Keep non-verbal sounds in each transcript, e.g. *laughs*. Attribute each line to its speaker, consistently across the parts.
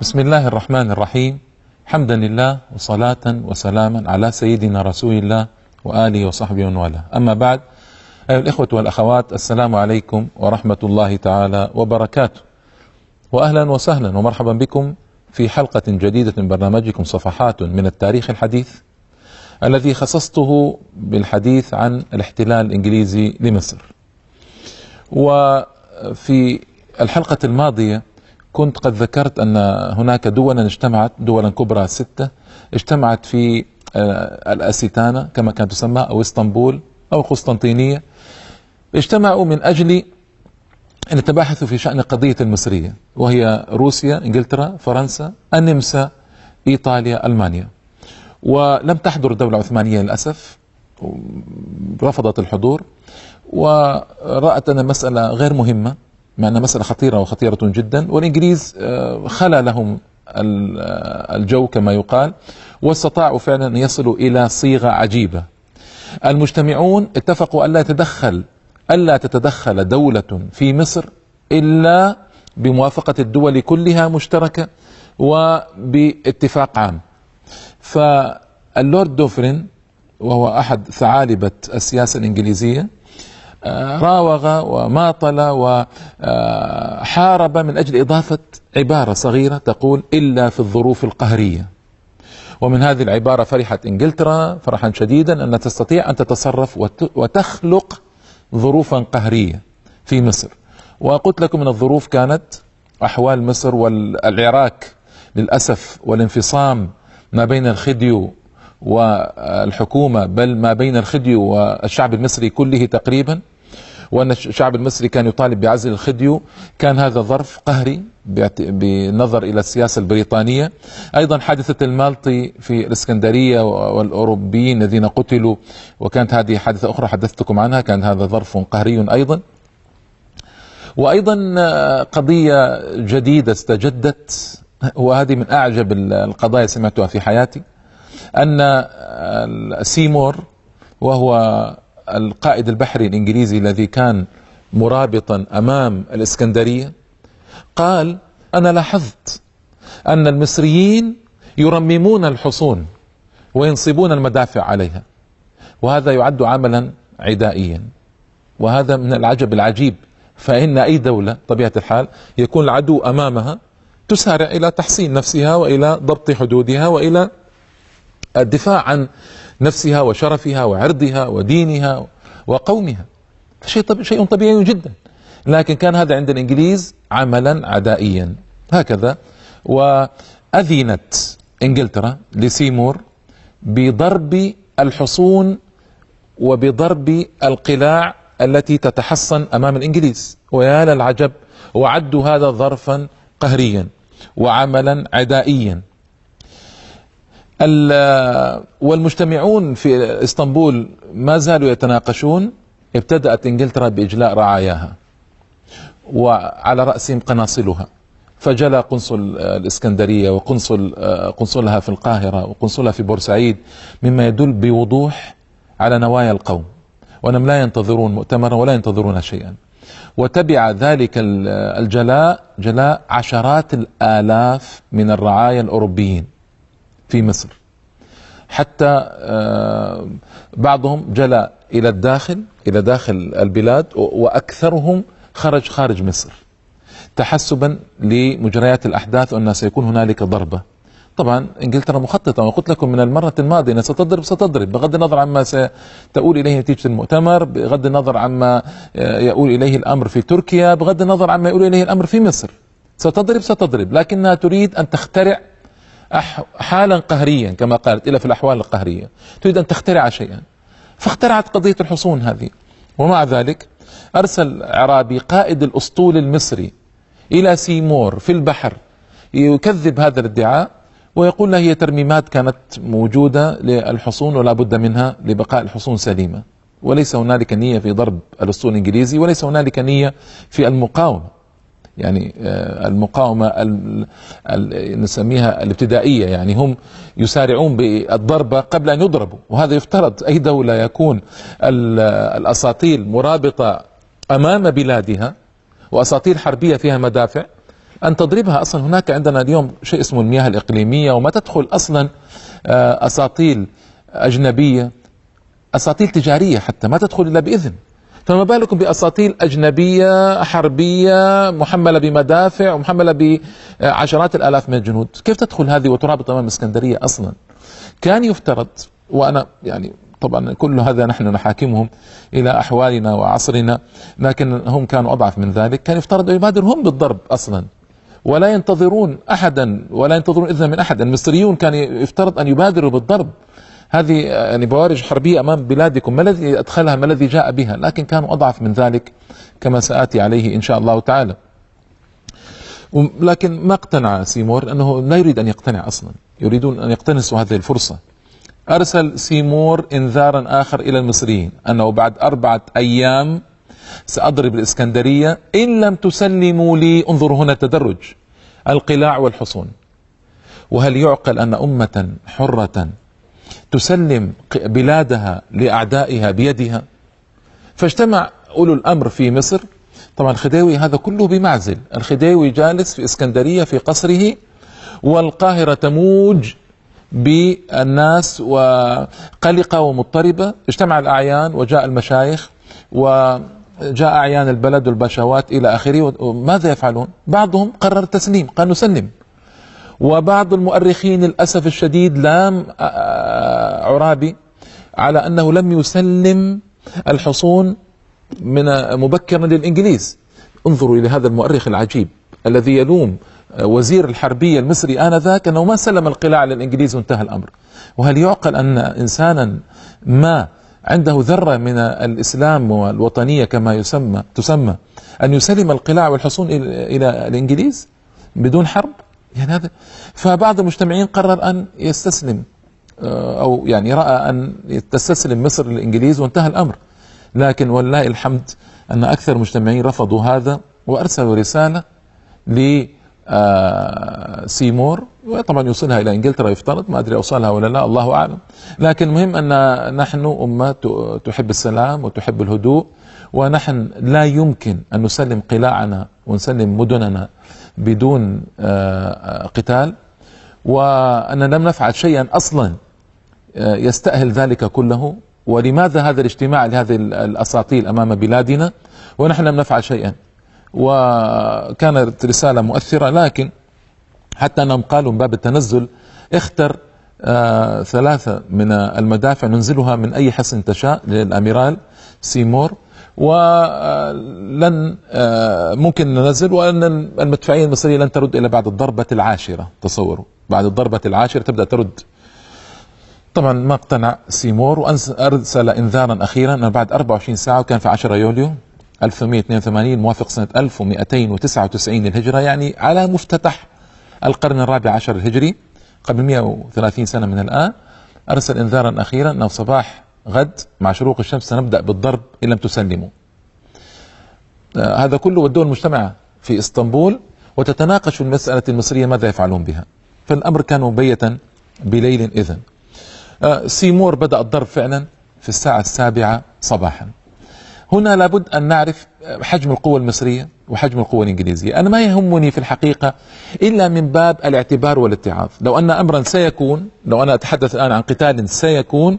Speaker 1: بسم الله الرحمن الرحيم حمدا لله وصلاة وسلاما على سيدنا رسول الله وآله وصحبه ومن أما بعد أيها الإخوة والأخوات السلام عليكم ورحمة الله تعالى وبركاته وأهلا وسهلا ومرحبا بكم في حلقة جديدة من برنامجكم صفحات من التاريخ الحديث الذي خصصته بالحديث عن الاحتلال الإنجليزي لمصر وفي الحلقة الماضية كنت قد ذكرت أن هناك دولا اجتمعت دولا كبرى ستة اجتمعت في آه، الأسيتانا كما كانت تسمى أو إسطنبول أو القسطنطينية اجتمعوا من أجل أن يتباحثوا في شأن القضية المصرية وهي روسيا إنجلترا فرنسا النمسا إيطاليا ألمانيا. ولم تحضر الدولة العثمانية للأسف رفضت الحضور ورأت أن المسألة غير مهمة. مع أنها مسألة خطيرة وخطيرة جدا. والإنجليز آه، خلى لهم ال- الجو كما يقال واستطاعوا فعلا أن يصلوا إلى صيغة عجيبة. المجتمعون اتفقوا ألا يتدخل ألا تتدخل دولة في مصر إلا بموافقة الدول كلها مشتركة وباتفاق عام. فاللورد دوفرين وهو أحد ثعالبة السياسة الإنجليزية آه، راوغ وماطل وحارب من أجل إضافة عبارة صغيرة تقول إلا في الظروف القهرية. ومن هذه العبارة فرحت إنجلترا فرحا شديدا أن تستطيع أن تتصرف وت- وتخلق ظروفا قهرية في مصر. وقلت لكم من الظروف كانت أحوال مصر والعراق للأسف والانفصام ما بين الخديو والحكومة بل ما بين الخديو والشعب المصري كله تقريبا وأن الشعب المصري كان يطالب بعزل الخديو كان هذا ظرف قهري بالنظر إلى السياسة البريطانية. أيضا حادثة المالطي في الإسكندرية والأوروبيين الذين قتلوا وكانت هذه حادثة أخرى حدثتكم عنها كان هذا ظرف قهري أيضا. وأيضا آه، قضية جديدة استجدت وهذه من أعجب القضايا سمعتها في حياتي. آه، سيمور وهو القائد البحري الإنجليزي الذي كان مرابطا أمام الإسكندرية قال أنا لاحظت أن المصريين يرممون الحصون وينصبون المدافع عليها وهذا يعد عملا عدائيا. وهذا من العجب العجيب فإن أي دولة طبيعة الحال يكون العدو أمامها تسارع إلى تحصين نفسها وإلى ضبط حدودها وإلى الدفاع عن نفسها وشرفها وعرضها ودينها وقومها. شيء طب... شيء طبيعي جدا. لكن كان هذا عند الإنجليز عملا عدائيا. هكذا. وأذنت إنجلترا لسيمور بضرب الحصون وبضرب القلاع التي تتحصن أمام الإنجليز. ويا للعجب وعدوا هذا ظرفا قهريا وعملا عدائيا. والمجتمعون في إسطنبول ما زالوا يتناقشون ابتدأت إنجلترا بإجلاء رعاياها وعلى رأسهم قناصلها. فجلى قنصل الإسكندرية وقنصل قنصلها في القاهرة وقنصلها في بورسعيد مما يدل بوضوح على نوايا القوم. وأنهم لا ينتظرون مؤتمرا ولا ينتظرون شيئا. وتبع ذلك ال- الجلاء جلاء عشرات الآلاف من الرعايا الأوروبيين. في مصر حتى آه، بعضهم جلى إلى الداخل إلى داخل البلاد وأكثرهم خرج خارج مصر تحسبا لمجريات الأحداث وان سيكون هنالك ضربة. طبعا إنجلترا مخططة وقلت لكم من المرة الماضية انها ستضرب ستضرب بغض النظر عما ستؤول إليه نتيجه المؤتمر، بغض النظر عما آه، يؤول إليه الأمر في تركيا، بغض النظر عما يؤول إليه الأمر في مصر. ستضرب ستضرب لكنها تريد أن تخترع حالا قهريا كما قالت إلى في الأحوال القهرية، تريد أن تخترع شيئا. فاخترعت قضية الحصون هذه. ومع ذلك أرسل عرابي قائد الأسطول المصري إلى سيمور في البحر يكذب هذا الادعاء ويقول له هي ترميمات كانت موجودة للحصون ولا بد منها لبقاء الحصون سليمة. وليس هنالك نية في ضرب الأسطول الإنجليزي وليس هنالك نية في المقاومة. يعني آه، المقاومة ال- ال- نسميها الابتدائية يعني هم يسارعون بالضربة قبل أن يضربوا. وهذا يفترض أي دولة يكون ال- الأساطيل مرابطة أمام بلادها وأساطيل حربية فيها مدافع أن تضربها. أصلا هناك عندنا اليوم شيء اسمه المياه الإقليمية وما تدخل أصلا آه، أساطيل أجنبية أساطيل تجارية حتى ما تدخل إلا بإذن. فما بالكم بأساطيل أجنبية حربية محملة بمدافع ومحملة بعشرات الآلاف من الجنود؟ كيف تدخل هذه وترابط أمام الإسكندرية أصلا؟ كان يفترض وأنا يعني طبعا كل هذا نحن نحاكمهم إلى أحوالنا وعصرنا لكن هم كانوا أضعف من ذلك كان يفترض أن يبادروا هم بالضرب أصلا. ولا ينتظرون أحدا ولا ينتظرون إذن من أحد. المصريون كان يفترض أن يبادروا بالضرب. هذه يعني بوارج حربية أمام بلادكم ما الذي أدخلها ما الذي جاء بها؟ لكن كانوا أضعف من ذلك كما سآتي عليه إن شاء الله تعالى. لكن ما اقتنع سيمور؟ أنه لا يريد أن يقتنع أصلا. يريدون أن يقتنصوا هذه الفرصة. أرسل سيمور إنذارا آخر إلى المصريين أنه بعد أربعة أيام سأضرب الإسكندرية إن لم تسلموا لي انظروا هنا تدرج القلاع والحصون. وهل يعقل أن أمة حرة تسلم بلادها لأعدائها بيدها. فاجتمع أولو الأمر في مصر. طبعا الخديوي هذا كله بمعزل. الخديوي جالس في إسكندرية في قصره والقاهرة تموج بالناس وقلقة ومضطربة. اجتمع الأعيان وجاء المشايخ وجاء أعيان البلد والبشوات إلى آخره. وماذا يفعلون؟ بعضهم قرر التسليم قال نسلم. وبعض المؤرخين للأسف الشديد لام عرابي على أنه لم يسلم الحصون من مبكرا للإنجليز. انظروا إلى هذا المؤرخ العجيب الذي يلوم وزير الحربية المصري آنذاك أنه ما سلم القلاع للإنجليز وانتهى الأمر. وهل يعقل أن إنسانا ما عنده ذرة من الإسلام والوطنية كما يسمى تسمى أن يسلم القلاع والحصون إلى الإنجليز بدون حرب؟ يعني هذا فبعض المجتمعين قرر أن يستسلم آه، أو يعني رأى أن تستسلم مصر للإنجليز وانتهى الأمر. لكن ولله الحمد أن أكثر المجتمعين رفضوا هذا وأرسلوا رسالة لسيمور آه، وطبعا يوصلها إلى إنجلترا يفترض ما أدري أوصلها ولا لا الله أعلم. لكن المهم أن نحن أمة تحب السلام وتحب الهدوء ونحن لا يمكن أن نسلم قلاعنا ونسلم مدننا بدون آه، قتال وأننا لم نفعل شيئا أصلا يستأهل ذلك كله. ولماذا هذا الاجتماع لهذه الأساطيل أمام بلادنا؟ ونحن لم نفعل شيئا. وكانت رسالة مؤثرة لكن حتى أنهم قالوا من باب التنزل اختر آه ثلاثة من المدافع ننزلها من أي حصن تشاء للأميرال سيمور. ولن آه ممكن ننزل وان المدفعيه المصريه لن ترد الا بعد الضربة العاشرة. تصوروا بعد الضربة العاشرة تبدأ ترد. طبعا ما اقتنع سيمور وأرسل انذارا أخيرا أنه بعد 24 ساعة وكان في 10 يوليو 1182 موافق سنة 1299 للهجرة يعني على مفتتح القرن الرابع عشر الهجري قبل 130 سنة من الآن. أرسل انذارا أخيرا أنه صباح غد مع شروق الشمس سنبدأ بالضرب إن لم تسلموا. آه هذا كله والدول المجتمعة في إسطنبول وتتناقش في المسألة المصرية ماذا يفعلون بها. فالأمر كان مبيتا بليل إذن. آه، سيمور بدأ الضرب فعلا في الساعة السابعة صباحا هنا لابد أن نعرف حجم القوة المصرية وحجم القوة الإنجليزية. أنا ما يهمني في الحقيقة إلا من باب الاعتبار والاتعاظ. لو أن أمرا سيكون لو أنا أتحدث الآن عن قتال سيكون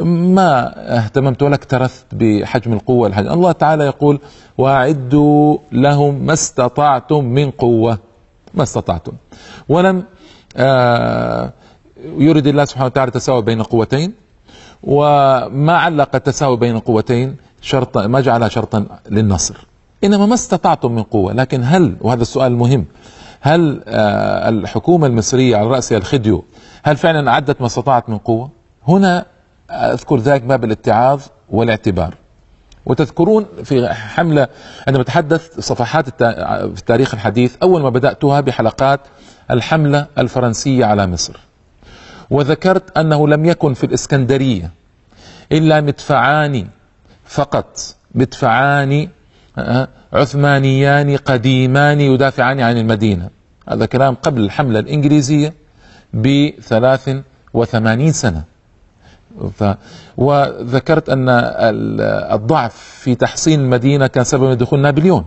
Speaker 1: ما اهتممت ولا اكترثت بحجم القوة الحجم. الله تعالى يقول وأعدوا لهم ما استطعتم من قوة. ما استطعتم. ولم آه يريد الله سبحانه وتعالى التساوي بين القوتين وما علق التساوي بين القوتين شرطا ما جعلها شرطا للنصر. إنما ما استطعتم من قوة. لكن هل وهذا السؤال المهم هل آه، الحكومة المصرية على رأسها الخديو هل فعلا أعدت ما استطاعت من قوة؟ هنا أذكر ذلك باب الاتعاظ والاعتبار. وتذكرون في حملة عندما تحدث صفحات في التاريخ الحديث أول ما بدأتها بحلقات الحملة الفرنسية على مصر. وذكرت أنه لم يكن في الإسكندرية إلا مدفعان فقط. مدفعان آه، عثمانيان قديمان يدافعان عن المدينة. هذا كلام قبل الحملة الإنجليزية بثلاث وثمانين سنة. ف وذكرت أن الضعف في تحصين المدينة كان سبب دخول نابليون.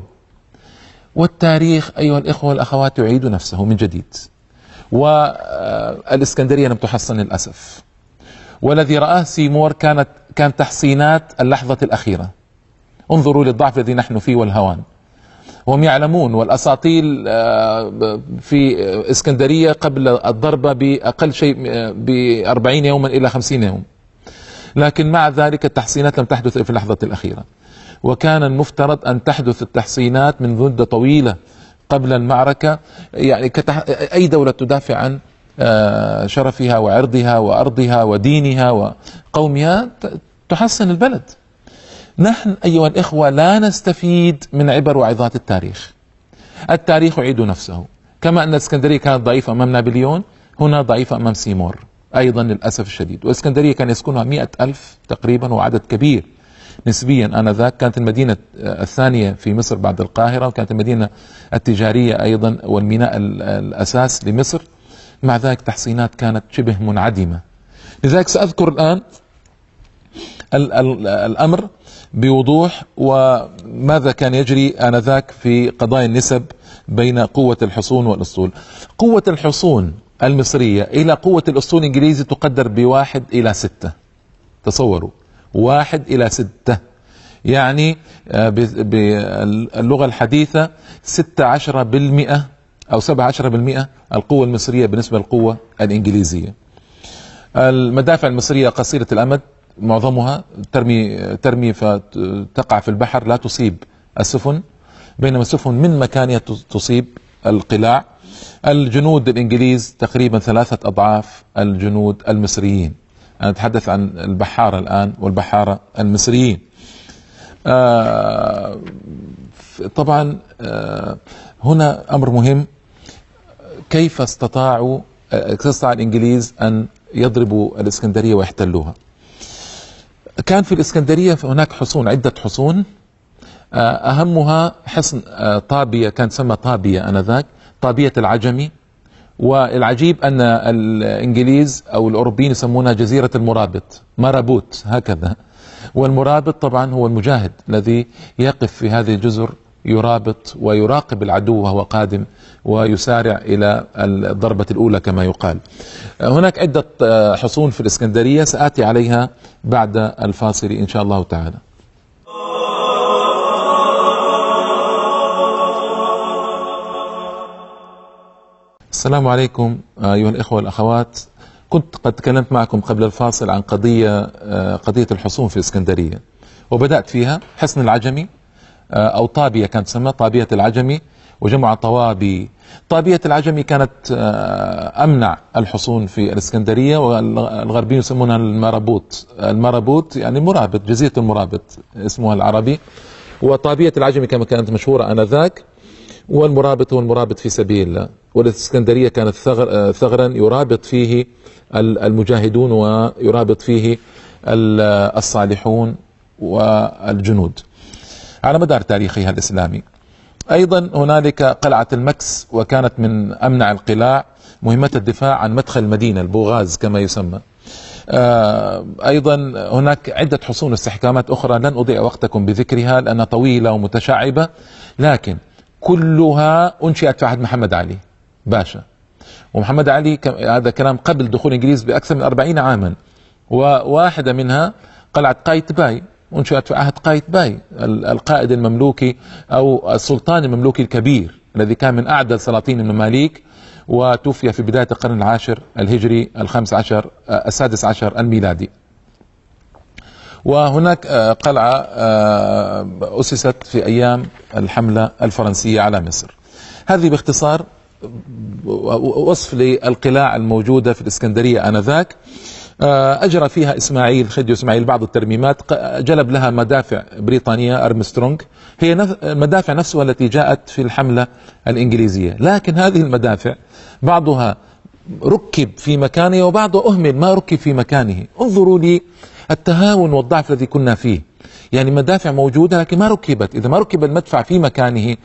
Speaker 1: والتاريخ أيها الإخوة والأخوات يعيد نفسه من جديد. والإسكندرية لم تحصن للأسف. والذي رآه سيمور كانت كان تحصينات اللحظة الأخيرة. انظروا للضعف الذي نحن فيه والهوان. هم يعلمون والأساطيل آه، في إسكندرية قبل الضربة بأقل شيء بأربعين يوما إلى خمسين يوم. لكن مع ذلك التحصينات لم تحدث في اللحظة الأخيرة. وكان المفترض أن تحدث التحصينات من مدة طويلة قبل المعركة. يعني كتح... أي دولة تدافع عن آه، شرفها وعرضها وأرضها ودينها وقومها تحصن البلد. نحن أيها الإخوة لا نستفيد من عبر وعظات التاريخ. التاريخ يعيد نفسه. كما أن الإسكندرية كانت ضعيفة أمام نابليون هنا ضعيفة أمام سيمور أيضا للأسف الشديد. والإسكندرية كان يسكنها مئة ألف تقريبا وعدد كبير. نسبيا آنذاك كانت المدينة الثانية في مصر بعد القاهرة وكانت المدينة التجارية أيضا والميناء الأساس لمصر. مع ذلك تحصينات كانت شبه منعدمة. لذلك سأذكر الآن الأمر بوضوح وماذا كان يجري آنذاك في قضايا النسب بين قوة الحصون والأسطول. قوة الحصون المصرية إلى قوة الأسطول الإنجليزي تقدر بواحد إلى ستة. تصوروا. واحد إلى ستة. يعني آه، باللغة الحديثة ستة عشر بالمئة أو سبعة عشر بالمئة القوة المصرية بالنسبة للقوة الإنجليزية. المدافع المصرية قصيرة الأمد معظمها ترمي ترمي فتقع في البحر لا تصيب السفن بينما السفن من مكانها تصيب القلاع. الجنود الإنجليز تقريبا ثلاثة أضعاف الجنود المصريين. أنا أتحدث عن البحارة الآن والبحارة المصريين. آه طبعا آه هنا أمر مهم. كيف استطاعوا استطاع الإنجليز أن يضربوا الإسكندرية ويحتلوها؟ كان في الإسكندرية هناك حصون عدة حصون. آه، أهمها حصن آه، طابية كان تسمى طابية آنذاك طابية العجمي. والعجيب أن الإنجليز أو الأوروبيين يسمونها جزيرة المرابط مرابوت هكذا. والمرابط طبعا هو المجاهد الذي يقف في هذه الجزر. يرابط ويراقب العدو وهو قادم ويسارع إلى الضربة الأولى كما يقال. هناك عدة حصون في الإسكندرية سآتي عليها بعد الفاصل إن شاء الله تعالى. السلام عليكم أيها الإخوة والأخوات. كنت قد تكلمت معكم قبل الفاصل عن قضية قضية الحصون في الإسكندرية وبدأت فيها حصن العجمي آه، أو طابية كانت تسمى طابية العجمي وجمع طوابي. طابية العجمي كانت آه، أمنع الحصون في الإسكندرية والغربيين يسمونها المرابوط. المرابوط يعني مرابط جزيرة المرابط اسمها العربي. وطابية العجمي كما كانت مشهورة آنذاك. والمرابط هو المرابط في سبيل الله والإسكندرية كانت ثغر آه، ثغرا يرابط فيه المجاهدون ويرابط فيه الصالحون والجنود. على مدار تاريخها الإسلامي. أيضا هنالك قلعة المكس وكانت من أمنع القلاع مهمة الدفاع عن مدخل المدينة البوغاز كما يسمى. آه، أيضا هناك عدة حصون واستحكامات أخرى لن أضيع وقتكم بذكرها لأنها طويلة ومتشعبة لكن كلها أنشئت في عهد محمد علي. باشا. ومحمد علي هذا كلام قبل دخول الانجليز بأكثر من 40 عاما. وواحدة منها قلعة قايتباي. انشئت في عهد قايتباي القائد المملوكي أو السلطان المملوكي الكبير الذي كان من اعدل سلاطين المماليك وتوفي في بدايه القرن العاشر الهجري الخامس عشر السادس عشر الميلادي وهناك آه، قلعه آه، اسست في أيام الحمله الفرنسيه على مصر هذه باختصار وصف للقلاع الموجوده في الاسكندريه انذاك آه، أجرى فيها إسماعيل خديو إسماعيل بعض الترميمات جلب لها مدافع بريطانية أرمسترونغ هي المدافع نفسها التي جاءت في الحملة الإنجليزية. لكن هذه المدافع بعضها ركب في مكانه وبعضها أهمل ما ركب في مكانه. انظروا لي التهاون والضعف الذي كنا فيه. يعني مدافع موجودة لكن ما ركبت. إذا ما ركب المدفع في مكانه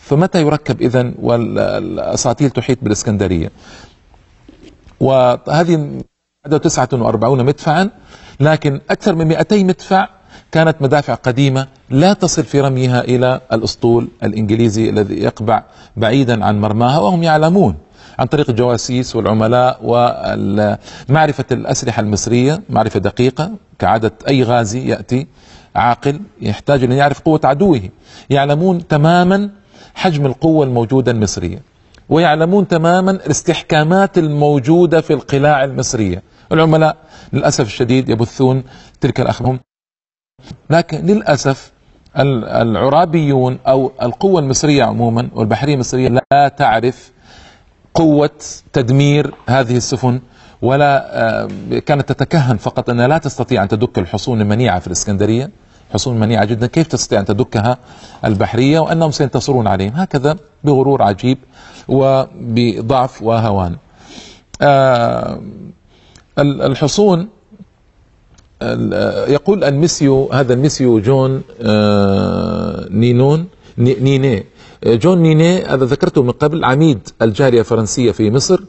Speaker 1: فمتى يركب إذا والأساطيل تحيط بالإسكندرية. وهذه 49 مدفعا لكن أكثر من 200 مدفع كانت مدافع قديمة لا تصل في رميها إلى الأسطول الإنجليزي الذي يقبع بعيدا عن مرماها وهم يعلمون عن طريق الجواسيس والعملاء ومعرفة الأسلحة المصرية معرفة دقيقة كعادة أي غازي يأتي عاقل يحتاج أن يعرف قوة عدوه. يعلمون تماما حجم القوة الموجودة المصرية ويعلمون تماما الاستحكامات الموجودة في القلاع المصرية. العملاء للأسف الشديد يبثون تلك الأخبار. لكن للأسف العرابيون أو القوة المصرية عموما والبحرية المصرية لا تعرف قوة تدمير هذه السفن ولا كانت تتكهن فقط أنها لا تستطيع أن تدك الحصون المنيعة في الإسكندرية. حصون منيعة جدا. كيف تستطيع أن تدكها البحرية وأنهم سينتصرون عليهم؟ هكذا بغرور عجيب وبضعف وهوان. آه، الحصون يقول الميسيو هذا الميسيو جون آه، نينون نيني. جون نيني هذا ذكرته من قبل عميد الجالية الفرنسية في مصر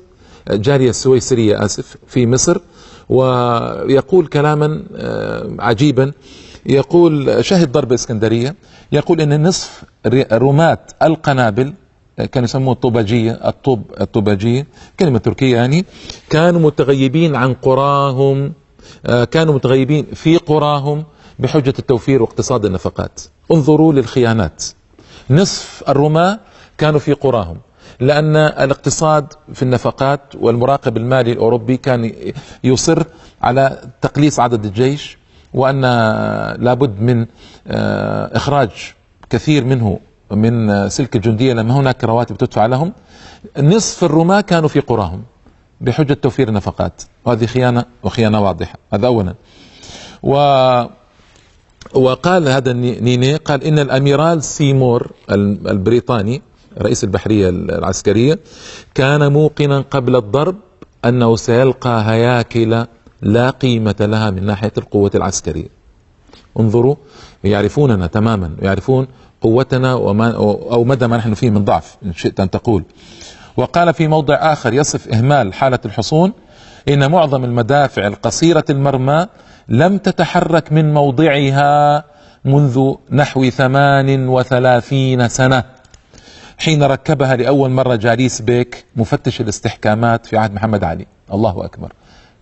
Speaker 1: الجالية السويسرية آسف في مصر. ويقول كلاما آه، عجيبا يقول شهد ضرب إسكندرية يقول إن نصف رماة القنابل كانوا يسموه الطوباجية الطوب الطوباجية كلمة تركية يعني. كانوا متغيبين عن قراهم آه، كانوا متغيبين في قراهم بحجة التوفير واقتصاد النفقات. انظروا للخيانات. نصف الرماة كانوا في قراهم لأن الاقتصاد في النفقات والمراقب المالي الأوروبي كان يصر على تقليص عدد الجيش وأن لابد من آه، إخراج كثير منه من سلك الجندية لما هناك رواتب تدفع لهم. نصف الرماة كانوا في قراهم بحجة توفير النفقات وهذه خيانة وخيانة واضحة هذا أولا. و وقال هذا نيني قال إن الأميرال سيمور البريطاني رئيس البحرية العسكرية كان موقنا قبل الضرب أنه سيلقى هياكل لا قيمة لها من ناحية القوة العسكرية. انظروا يعرفوننا تماما يعرفون قوتنا وما أو مدى ما نحن فيه من ضعف إن شئت أن تقول. وقال في موضع آخر يصف إهمال حالة الحصون إن معظم المدافع القصيرة المرمى لم تتحرك من موضعها منذ نحو ثمان وثلاثين سنة. حين ركبها لأول مرة جاليس بيك مفتش الاستحكامات في عهد محمد علي. الله أكبر.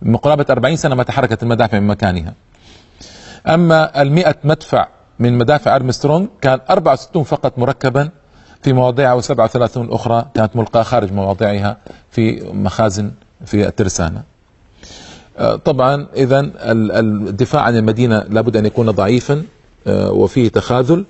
Speaker 1: من قرابة أربعين سنة ما تحركت المدافع من مكانها. أما المئة مدفع من مدافع أرمسترونج كان 64 فقط مركبا في مواضعها و37 الأخرى كانت ملقاة خارج مواضعها في مخازن في الترسانة. آه، طبعا إذا الدفاع عن المدينة لابد أن يكون ضعيفا آه، وفيه تخاذل.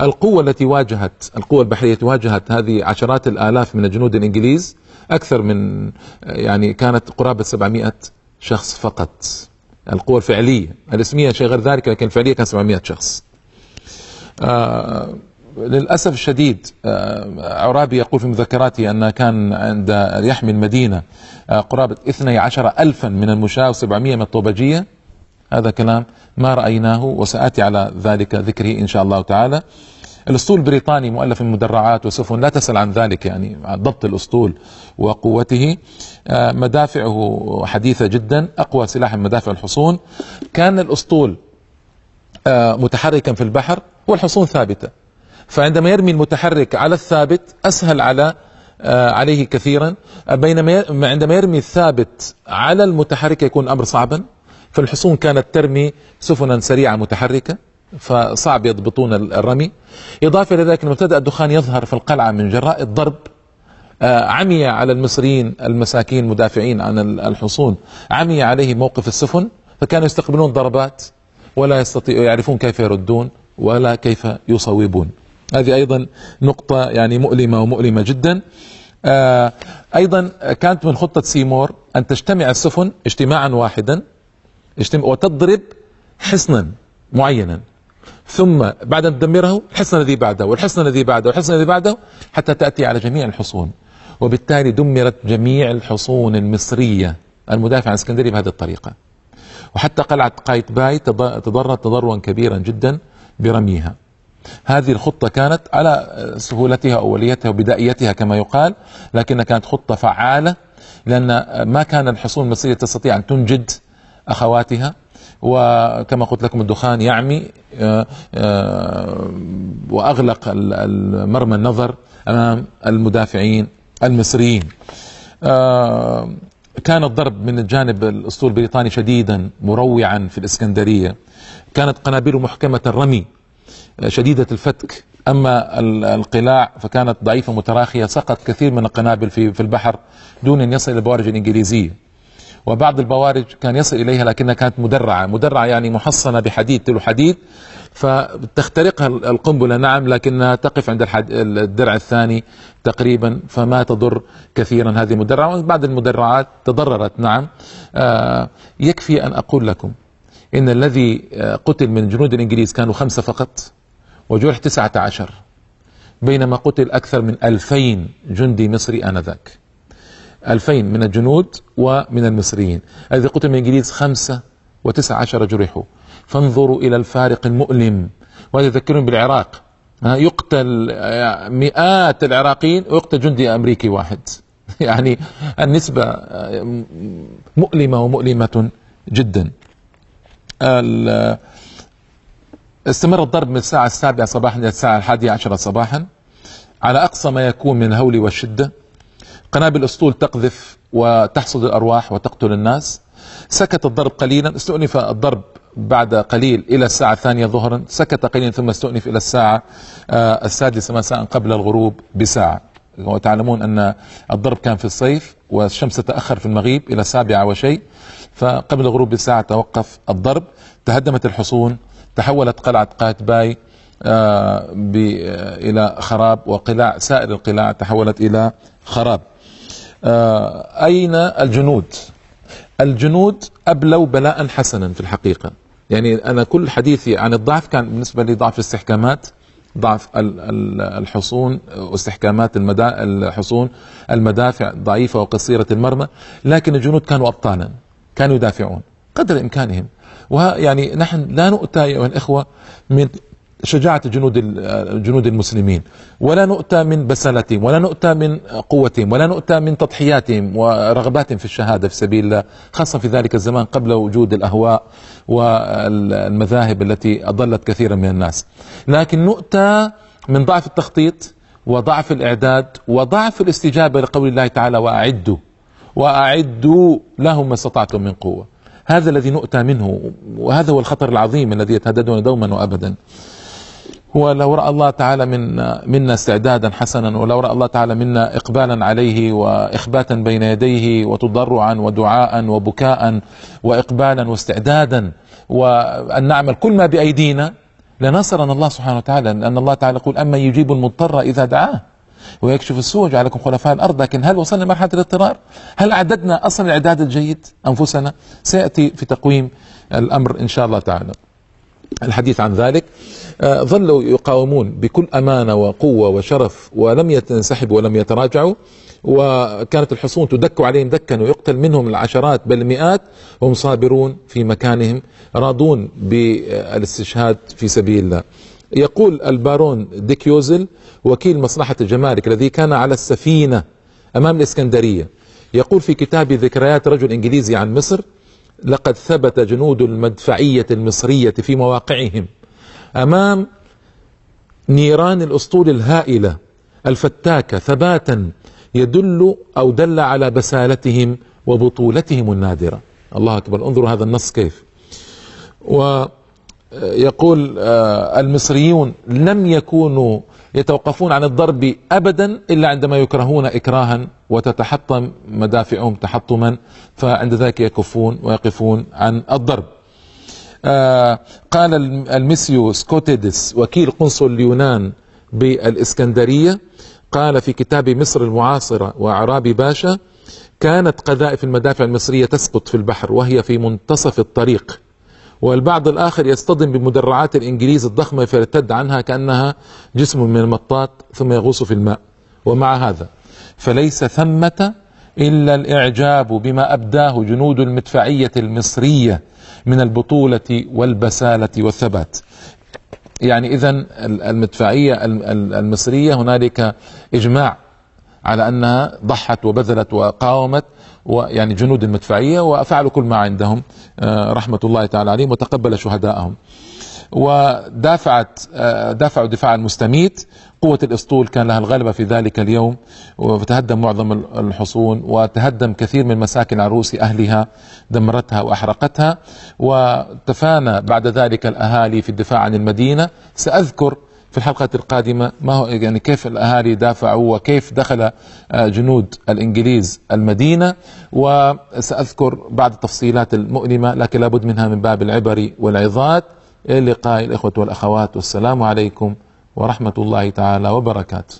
Speaker 1: القوة التي واجهت القوة البحرية التي واجهت هذه عشرات الآلاف من الجنود الإنجليز أكثر من يعني كانت قرابة 700 شخص فقط. القوة الفعلية الاسمية شيء غير ذلك لكن الفعلية كان 700 شخص. آه للأسف الشديد آه عرابي يقول في مذكراته أن كان عند يحمي المدينة آه قرابة 12 ألفا من المشاة و700 من الطوبجية. هذا كلام ما رأيناه وسآتي على ذلك ذكره إن شاء الله تعالى. الأسطول البريطاني مؤلف من مدرعات وسفن لا تسأل عن ذلك يعني ضبط الأسطول وقوته. آه، مدافعه حديثة جدا أقوى سلاح من مدافع الحصون. كان الأسطول آه، متحركا في البحر والحصون ثابتة. فعندما يرمي المتحرك على الثابت أسهل على آه، عليه كثيرا. بينما عندما يرمي الثابت على المتحرك يكون الامر صعبا. فالحصون كانت ترمي سفنا سريعة متحركة فصعب يضبطون الرمي. إضافة إلى ذلك ابتدأ الدخان يظهر في القلعة من جراء الضرب آه، عمي على المصريين المساكين مدافعين عن الحصون. عمي عليه موقف السفن فكانوا يستقبلون ضربات. ولا يستطيعوا يعرفون كيف يردون ولا كيف يصوبون. هذه أيضا نقطة يعني مؤلمة ومؤلمة جدا. آه، أيضا كانت من خطة سيمور أن تجتمع السفن اجتماعا واحدا وتضرب حصنا معينا. ثم بعد أن تدمره الحصن الذي بعده والحصن الذي بعده والحصن الذي بعده حتى تأتي على جميع الحصون. وبالتالي دمرت جميع الحصون المصرية المدافع عن اسكندرية بهذه الطريقة. وحتى قلعة قايتباي تضررت تضررا كبيرا جدا برميها. هذه الخطة كانت على سهولتها أوليتها وبدائيتها كما يقال لكنها كانت خطة فعالة لأن ما كان الحصون المصرية تستطيع أن تنجد أخواتها. وكما قلت لكم الدخان يعمي آه، آه، وأغلق مرمى النظر أمام المدافعين المصريين. آه، كان الضرب من الجانب الأسطول البريطاني شديدا مروعا في الإسكندرية. كانت قنابل محكمة الرمي شديدة الفتك. أما القلاع فكانت ضعيفة متراخية سقط كثير من القنابل في في البحر دون أن يصل إلى البوارج الانجليزيه وبعض البوارج كان يصل إليها لكنها كانت مدرعة. مدرعة يعني محصنة بحديد تلو حديد. فتخترقها القنبلة نعم لكنها تقف عند الدرع الثاني تقريبا فما تضر كثيرا هذه المدرعة. وبعض المدرعات تضررت نعم. آه يكفي أن أقول لكم إن الذي آه، قتل من جنود الإنجليز كانوا خمسة فقط وجرح تسعة عشر بينما قتل أكثر من ألفين جندي مصري آنذاك. ألفين من الجنود ومن المصريين. الذي قتل من الإنجليز خمسة وتسعة عشر جرحوا. فانظروا إلى الفارق المؤلم. وهذا يذكرون بالعراق يقتل آه، مئات العراقيين ويقتل جندي أمريكي واحد. *laughs* يعني النسبة آه، مؤلمة ومؤلمة جدا. استمر الضرب من الساعة السابعة صباحا إلى الساعة الحادية عشرة صباحا. على أقصى ما يكون من الهول والشدة. قنابل أسطول تقذف وتحصد الأرواح وتقتل الناس. سكت الضرب قليلا. استؤنف الضرب بعد قليل إلى الساعة الثانية ظهرا سكت قليلا ثم استؤنف إلى الساعة آه، السادسة مساء قبل الغروب بساعة. وتعلمون أن الضرب كان في الصيف والشمس تتأخر في المغيب إلى السابعة وشيء. فقبل الغروب بساعة توقف الضرب. تهدمت الحصون تحولت قلعة قايتباي آه، إلى خراب وقلاع سائر القلاع تحولت إلى خراب. آه، أين الجنود؟ الجنود أبلوا بلاء حسنا في الحقيقة. يعني أنا كل حديثي عن الضعف كان بالنسبة لي ضعف الاستحكامات ضعف الحصون واستحكامات الحصون المدافع ضعيفة وقصيرة المرمى لكن الجنود كانوا أبطالا كانوا يدافعون قدر إمكانهم. ويعني نحن لا نؤتى أيها الإخوة من شجاعة جنود جنود المسلمين. ولا نؤتى من بسالتهم ولا نؤتى من قوتهم ولا نؤتى من تضحياتهم ورغباتهم في الشهادة في سبيل الله خاصة في ذلك الزمان قبل وجود الأهواء والمذاهب التي أضلت كثيرا من الناس. لكن نؤتى من ضعف التخطيط وضعف الإعداد وضعف الاستجابة لقول الله تعالى وأعدوا وأعدوا لهم ما استطعتم من قوة. هذا الذي نؤتى منه وهذا هو الخطر العظيم الذي يتهددنا دوما وابدا. ولو رأى الله تعالى منا منا استعدادا حسنا ولو رأى الله تعالى منا إقبالا عليه وإخباتا بين يديه وتضرعا ودعاء وبكاء وإقبالا واستعدادا وأن نعمل كل ما بأيدينا لنصرنا الله سبحانه وتعالى لأن الله تعالى يقول اما يجيب المضطر إذا دعاه ويكشف السوء وجعلكم خلفاء الأرض لكن هل وصلنا لمرحلة الاضطرار؟ هل أعددنا أصلا الإعداد الجيد أنفسنا؟ سيأتي في تقويم الأمر إن شاء الله تعالى. الحديث عن ذلك آه، ظلوا يقاومون بكل أمانة وقوة وشرف ولم ينسحبوا ولم يتراجعوا وكانت الحصون تدك عليهم دكا ويقتل منهم العشرات بل المئات وهم صابرون في مكانهم راضون بالاستشهاد في سبيل الله. يقول البارون ديكيوزل وكيل مصلحة الجمارك الذي كان على السفينة أمام الإسكندرية يقول في كتاب ذكريات رجل إنجليزي عن مصر لقد ثبت جنود المدفعية المصرية في مواقعهم أمام نيران الأسطول الهائلة الفتاكة ثباتا يدل أو دل على بسالتهم وبطولتهم النادرة. الله أكبر. انظروا هذا النص كيف. و يقول آه، المصريون لم يكونوا يتوقفون عن الضرب ابدا إلا عندما يكرهون اكراها وتتحطم مدافعهم تحطما فعند ذلك يكفون ويقفون عن الضرب. آه، قال المسيو سكوتيدس وكيل قنصل اليونان بالإسكندرية قال في كتاب مصر المعاصرة واعرابي باشا كانت قذائف المدافع المصرية تسقط في البحر وهي في منتصف الطريق والبعض الآخر يصطدم بمدرعات الإنجليز الضخمة فيرتد عنها كأنها جسم من المطاط ثم يغوص في الماء. ومع هذا فليس ثمة إلا الإعجاب بما أبداه جنود المدفعية المصرية من البطولة والبسالة والثبات. يعني إذا المدفعية المصرية هنالك إجماع على انها ضحت وبذلت وقاومت ويعني جنود المدفعيه وفعلوا كل ما عندهم آه، رحمة الله تعالى عليهم وتقبل شهدائهم. ودافعت آه، دافعوا دفاعا مستميت قوة الأسطول كان لها الغلبة في ذلك اليوم. وتهدم معظم الحصون وتهدم كثير من مساكن عروس أهلها دمرتها وأحرقتها. وتفانى بعد ذلك الأهالي في الدفاع عن المدينة. سأذكر في الحلقة القادمة ما هو يعني كيف الأهالي دافعوا وكيف دخل آه، جنود الإنجليز المدينة وسأذكر بعض التفصيلات المؤلمة لكن لابد منها من باب العبر والعظات. إلى اللقاء الإخوة والأخوات والسلام عليكم ورحمة الله تعالى وبركاته.